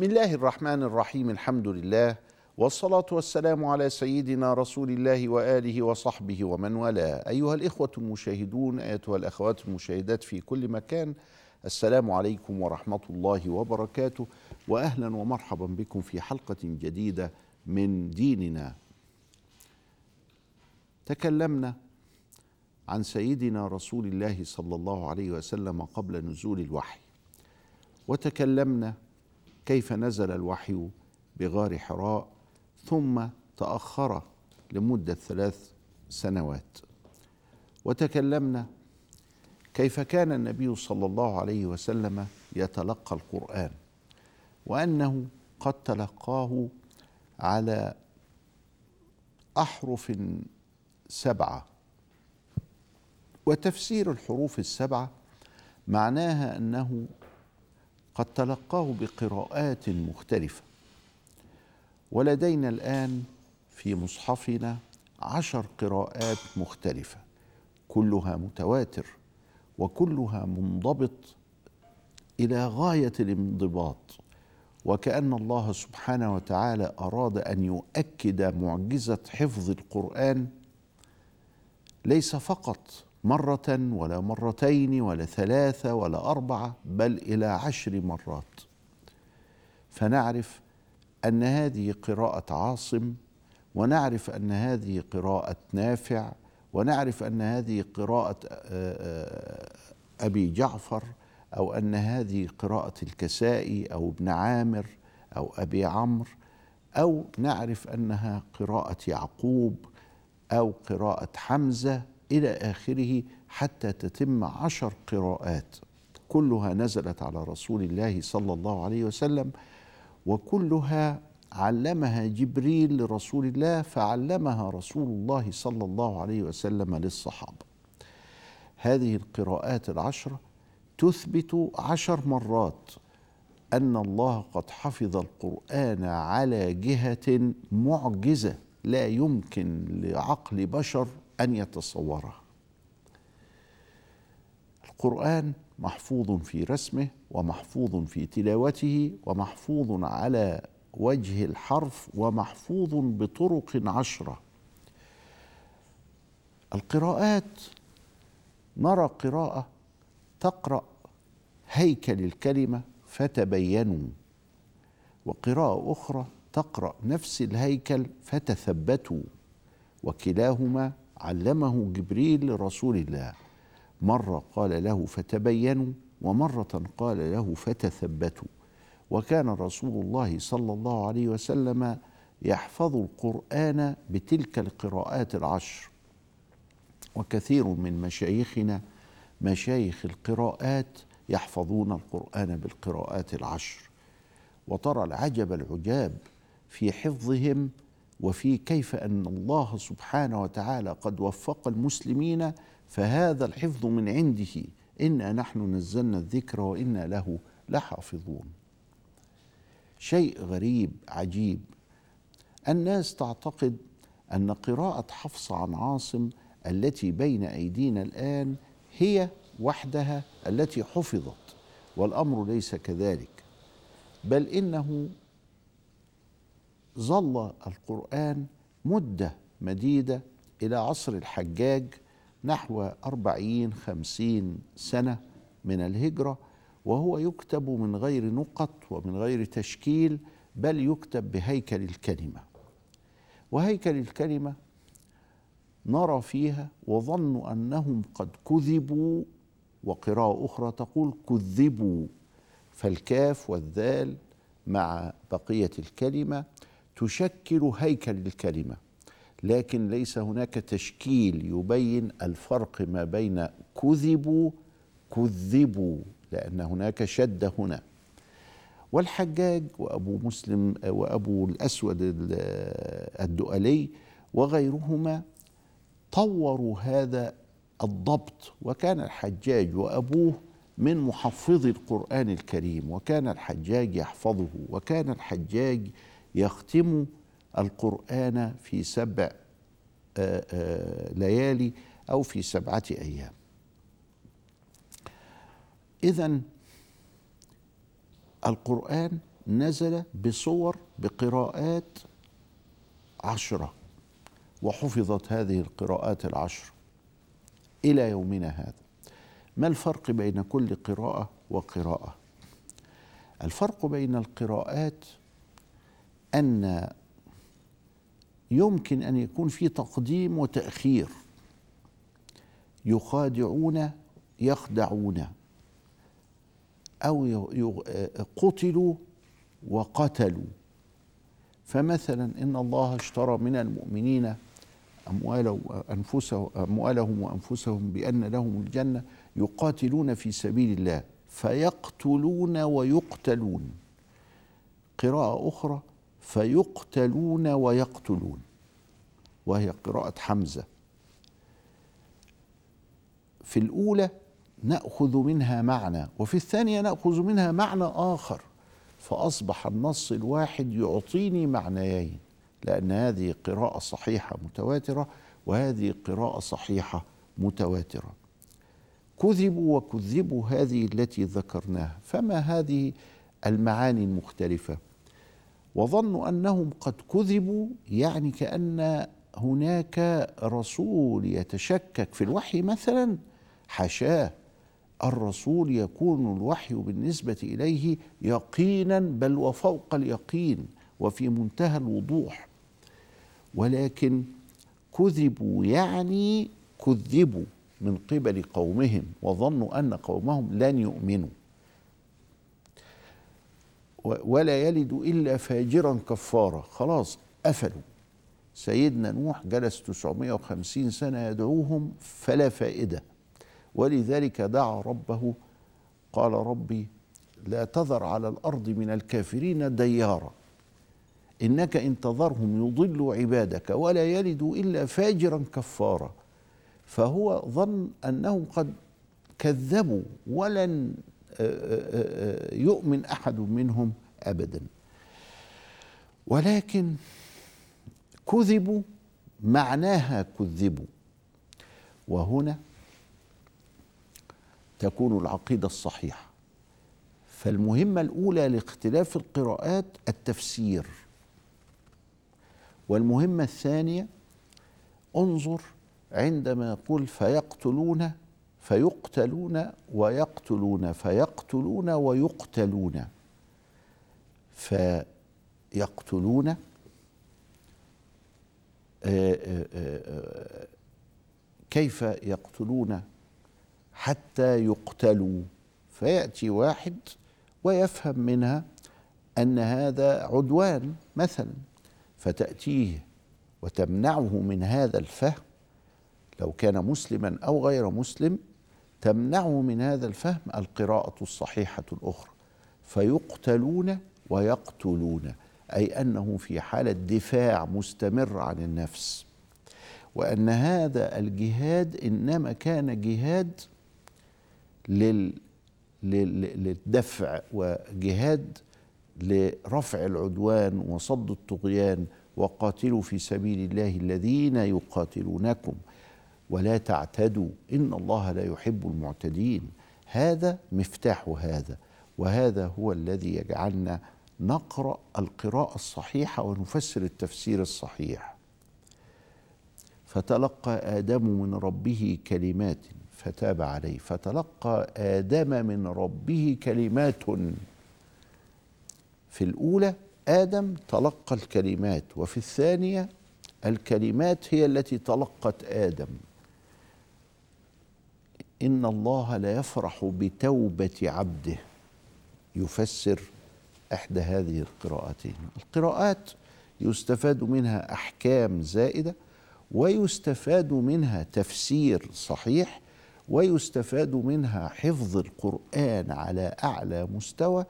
بسم الله الرحمن الرحيم الحمد لله والصلاة والسلام على سيدنا رسول الله وآله وصحبه ومن والاه. أيها الإخوة المشاهدون أيتها الأخوات المشاهدات في كل مكان السلام عليكم ورحمة الله وبركاته وأهلا ومرحبا بكم في حلقة جديدة من ديننا. تكلمنا عن سيدنا رسول الله صلى الله عليه وسلم قبل نزول الوحي وتكلمنا كيف نزل الوحي بغار حراء ثم تأخر لمدة ثلاث سنوات. وتكلمنا كيف كان النبي صلى الله عليه وسلم يتلقى القرآن وأنه قد تلقاه على أحرف سبعة. وتفسير الحروف السبعة معناها أنه قد تلقاه بقراءات مختلفة. ولدينا الآن في مصحفنا عشر قراءات مختلفة. كلها متواتر وكلها منضبط إلى غاية الانضباط. وكأن الله سبحانه وتعالى أراد أن يؤكد معجزة حفظ القرآن ليس فقط مرة ولا مرتين ولا ثلاثة ولا أربعة بل إلى عشر مرات. فنعرف أن هذه قراءة عاصم ونعرف أن هذه قراءة نافع ونعرف أن هذه قراءة أبي جعفر أو أن هذه قراءة الكسائي أو ابن عامر أو أبي عمرو أو نعرف أنها قراءة يعقوب أو قراءة حمزة إلى آخره حتى تتم عشر قراءات. كلها نزلت على رسول الله صلى الله عليه وسلم وكلها علمها جبريل لرسول الله فعلمها رسول الله صلى الله عليه وسلم للصحابة. هذه القراءات العشرة تثبت عشر مرات أن الله قد حفظ القرآن على جهة معجزة لا يمكن لعقل بشر أن يتصورها القرآن محفوظ في رسمه ومحفوظ في تلاوته ومحفوظ على وجه الحرف ومحفوظ بطرق عشرة. القراءات نرى قراءة تقرأ هيكل الكلمة فتبينوا. وقراءة أخرى تقرأ نفس الهيكل فتثبتوا. وكلاهما علمه جبريل لرسول الله. مرة قال له فتبينوا ومرة قال له فتثبتوا. وكان رسول الله صلى الله عليه وسلم يحفظ القرآن بتلك القراءات العشر. وكثير من مشايخنا مشايخ القراءات يحفظون القرآن بالقراءات العشر. وترى العجب العجاب في حفظهم وفي كيف أن الله سبحانه وتعالى قد وفق المسلمين فهذا الحفظ من عنده. إنا نحن نزلنا الذكر وإنا له لحافظون. شيء غريب عجيب. الناس تعتقد أن قراءة حفص عن عاصم التي بين أيدينا الآن هي وحدها التي حفظت والأمر ليس كذلك. بل إنه ظل القرآن مدة مديدة إلى عصر الحجاج نحو أربعين خمسين سنة من الهجرة وهو يكتب من غير نقط ومن غير تشكيل بل يكتب بهيكل الكلمة. وهيكل الكلمة نرى فيها وظنوا أنهم قد كذبوا وقراءة أخرى تقول كذبوا. فالكاف والذال مع بقية الكلمة تشكل هيكل الكلمة لكن ليس هناك تشكيل يبين الفرق ما بين كذبوا كذبوا لأن هناك شده هنا. والحجاج وأبو مسلم وأبو الأسود الدؤلي وغيرهما طوروا هذا الضبط وكان الحجاج وأبوه من محفظي القرآن الكريم وكان الحجاج يحفظه وكان الحجاج يختم القرآن في سبع ليالي أو في سبعة أيام. إذا القرآن نزل بصور بقراءات عشرة وحفظت هذه القراءات العشر إلى يومنا هذا. ما الفرق بين كل قراءة وقراءة؟ الفرق بين القراءات أن يمكن أن يكون في تقديم وتأخير. يخادعون يخدعون أو قتلوا وقتلوا. فمثلا إن الله اشترى من المؤمنين أموالهم وأنفسهم, أموالهم وأنفسهم بأن لهم الجنة يقاتلون في سبيل الله فيقتلون ويقتلون. قراءة أخرى فيقتلون ويقتلون. وهي قراءة حمزة. في الأولى نأخذ منها معنى وفي الثانية نأخذ منها معنى آخر فأصبح النص الواحد يعطيني معنيين لأن هذه قراءة صحيحة متواترة وهذه قراءة صحيحة متواترة. كذبوا وكذبوا هذه التي ذكرناها فما هذه المعاني المختلفة؟ وظنوا أنهم قد كذبوا يعني كأن هناك رسول يتشكك في الوحي مثلا حاشاه الرسول يكون الوحي بالنسبة إليه يقينا بل وفوق اليقين وفي منتهى الوضوح. ولكن كذبوا يعني كذبوا من قبل قومهم وظنوا أن قومهم لن يؤمنوا. ولا يلد إلا فاجرا كفارا. خلاص قفلوا. سيدنا نوح جلس 950 سنة يدعوهم فلا فائدة. ولذلك دعا ربه قال ربي لا تذر على الأرض من الكافرين ديارا. إنك إن تذرهم يضلوا عبادك ولا يلدوا إلا فاجرا كفارا. فهو ظن أنهم قد كذبوا ولن يؤمن أحد منهم ابدا. ولكن كذبوا معناها كذبوا. وهنا تكون العقيدة الصحيحة. فالمهمة الأولى لاختلاف القراءات التفسير. والمهمة الثانية انظر عندما يقول فيقتلون فيقتلون ويقتلون فيقتلون ويقتلون. فيقتلون آه، آه، آه، كيف يقتلون؟ حتى يقتلوا. فيأتي واحد ويفهم منها أن هذا عدوان مثلا. فتأتيه وتمنعه من هذا الفهم لو كان مسلما أو غير مسلم تمنعه من هذا الفهم القراءة الصحيحة الأخرى فيقتلون ويقتلون أي أنه في حالة دفاع مستمر عن النفس. وأن هذا الجهاد إنما كان جهاد لل للدفع وجهاد لرفع العدوان وصد الطغيان وقاتلوا في سبيل الله الذين يقاتلونكم. ولا تعتدوا إن الله لا يحب المعتدين. هذا مفتاح هذا وهذا هو الذي يجعلنا نقرأ القراءة الصحيحة ونفسر التفسير الصحيح. فتلقى آدم من ربه كلمات فتاب عليه. فتلقى آدم من ربه كلمات. في الأولى آدم تلقى الكلمات وفي الثانية الكلمات هي التي تلقت آدم. إن الله لا يفرح بتوبة عبده. يفسر إحدى هذه القراءتين. القراءات يستفاد منها أحكام زائدة ويستفاد منها تفسير صحيح ويستفاد منها حفظ القرآن على أعلى مستوى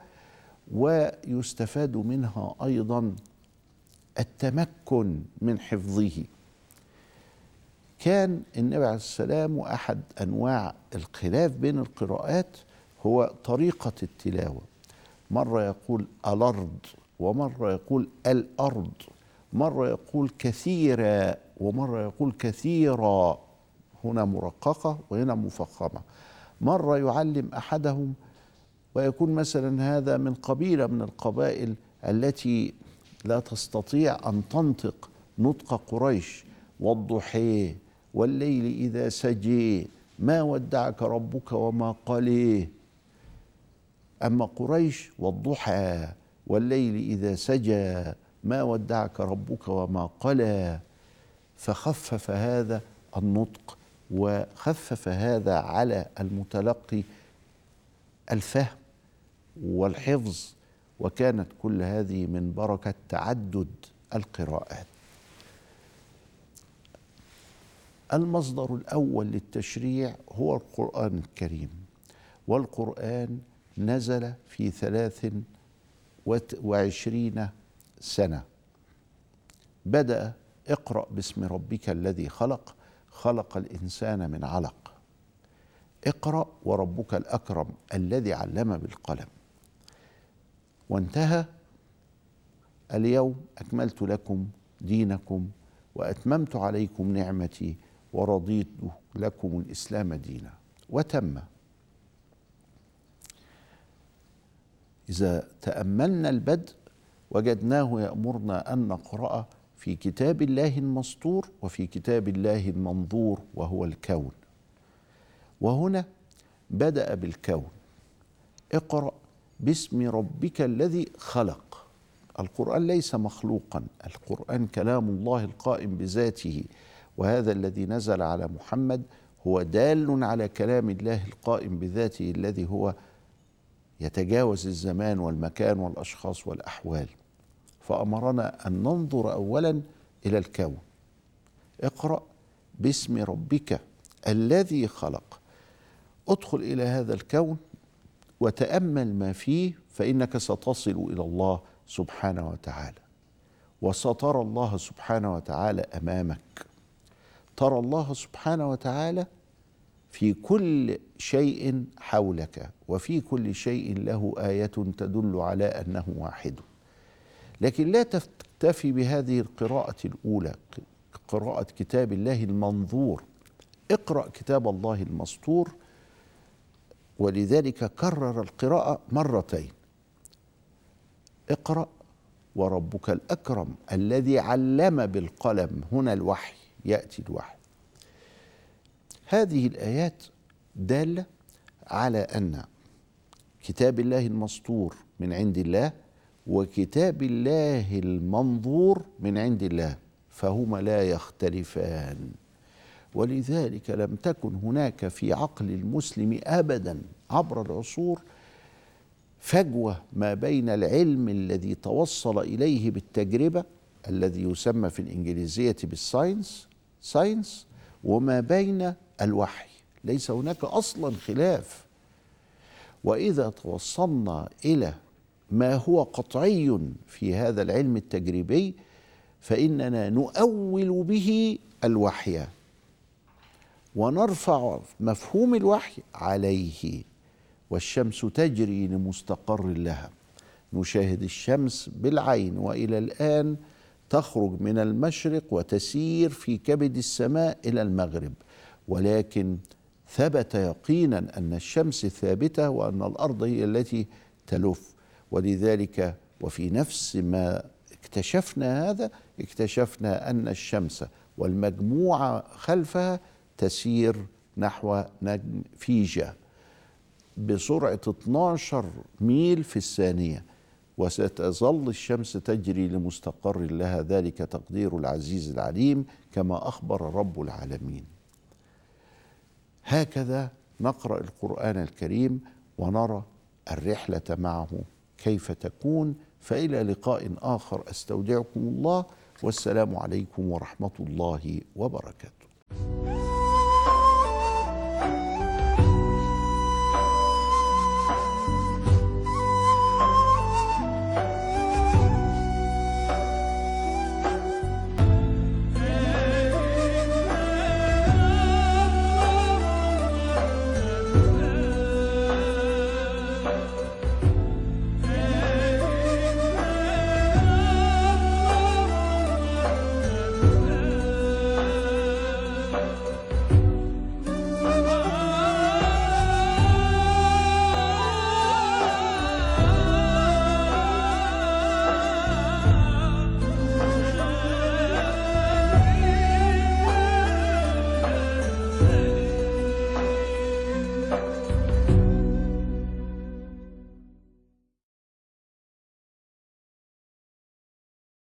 ويستفاد منها أيضا التمكن من حفظه. كان النبي عليه السلام وأحد أنواع الخلاف بين القراءات هو طريقة التلاوة. مرة يقول الأرض ومرة يقول الأرض مرة يقول كثيرا ومرة يقول كثيرا. هنا مرققة وهنا مفخمة. مرة يعلم أحدهم ويكون مثلا هذا من قبيلة من القبائل التي لا تستطيع أن تنطق نطق قريش والضحى والليل إذا سجي ما ودعك ربك وما قليه أما قريش والضحى والليل إذا سجى ما ودعك ربك وما قلى. فخفف هذا النطق وخفف هذا على المتلقي الفهم والحفظ وكانت كل هذه من بركة تعدد القراءات. المصدر الأول للتشريع هو القرآن الكريم والقرآن نزل في ثلاث وعشرين سنة. بدأ اقرأ باسم ربك الذي خلق خلق الإنسان من علق. اقرأ وربك الأكرم الذي علم بالقلم. وانتهى. اليوم أكملت لكم دينكم وأتممت عليكم نعمتي ورضيت لكم الإسلام دينا. وتم. إذا تأملنا البدء وجدناه يأمرنا أن نقرأ في كتاب الله المسطور وفي كتاب الله المنظور وهو الكون. وهنا بدأ بالكون. اقرأ باسم ربك الذي خلق. القرآن ليس مخلوقا. القرآن كلام الله القائم بذاته. وهذا الذي نزل على محمد هو دال على كلام الله القائم بذاته الذي هو يتجاوز الزمان والمكان والأشخاص والأحوال. فأمرنا أن ننظر اولا إلى الكون. اقرأ باسم ربك الذي خلق. ادخل إلى هذا الكون وتأمل ما فيه فإنك ستصل إلى الله سبحانه وتعالى. وسترى الله سبحانه وتعالى أمامك. ترى الله سبحانه وتعالى في كل شيء حولك وفي كل شيء له آية تدل على أنه واحد. لكن لا تكتفي بهذه القراءة الأولى قراءة كتاب الله المنظور. اقرأ كتاب الله المسطور. ولذلك كرر القراءة مرتين. اقرأ وربك الأكرم الذي علم بالقلم. هنا الوحي. يأتي الوحي. هذه الآيات دالة على أن كتاب الله المسطور من عند الله وكتاب الله المنظور من عند الله فهما لا يختلفان. ولذلك لم تكن هناك في عقل المسلم ابدا عبر العصور فجوة ما بين العلم الذي توصل إليه بالتجربة الذي يسمى في الإنجليزية بال science science وما بين الوحي. ليس هناك أصلا خلاف. وإذا توصلنا إلى ما هو قطعي في هذا العلم التجريبي فإننا نؤول به الوحي. ونرفع مفهوم الوحي عليه. والشمس تجري لمستقر لها. نشاهد الشمس بالعين. وإلى الآن تخرج من المشرق وتسير في كبد السماء إلى المغرب. ولكن ثبت يقينا أن الشمس ثابتة وأن الأرض هي التي تلف. ولذلك وفي نفس ما اكتشفنا هذا اكتشفنا أن الشمس والمجموعة خلفها تسير نحو نجم فيجا بسرعة 12 ميل في الثانية. وستظل الشمس تجري لمستقر لها ذلك تقدير العزيز العليم كما أخبر رب العالمين. هكذا نقرأ القرآن الكريم ونرى الرحلة معه كيف تكون فإلى لقاء آخر أستودعكم الله والسلام عليكم ورحمة الله وبركاته.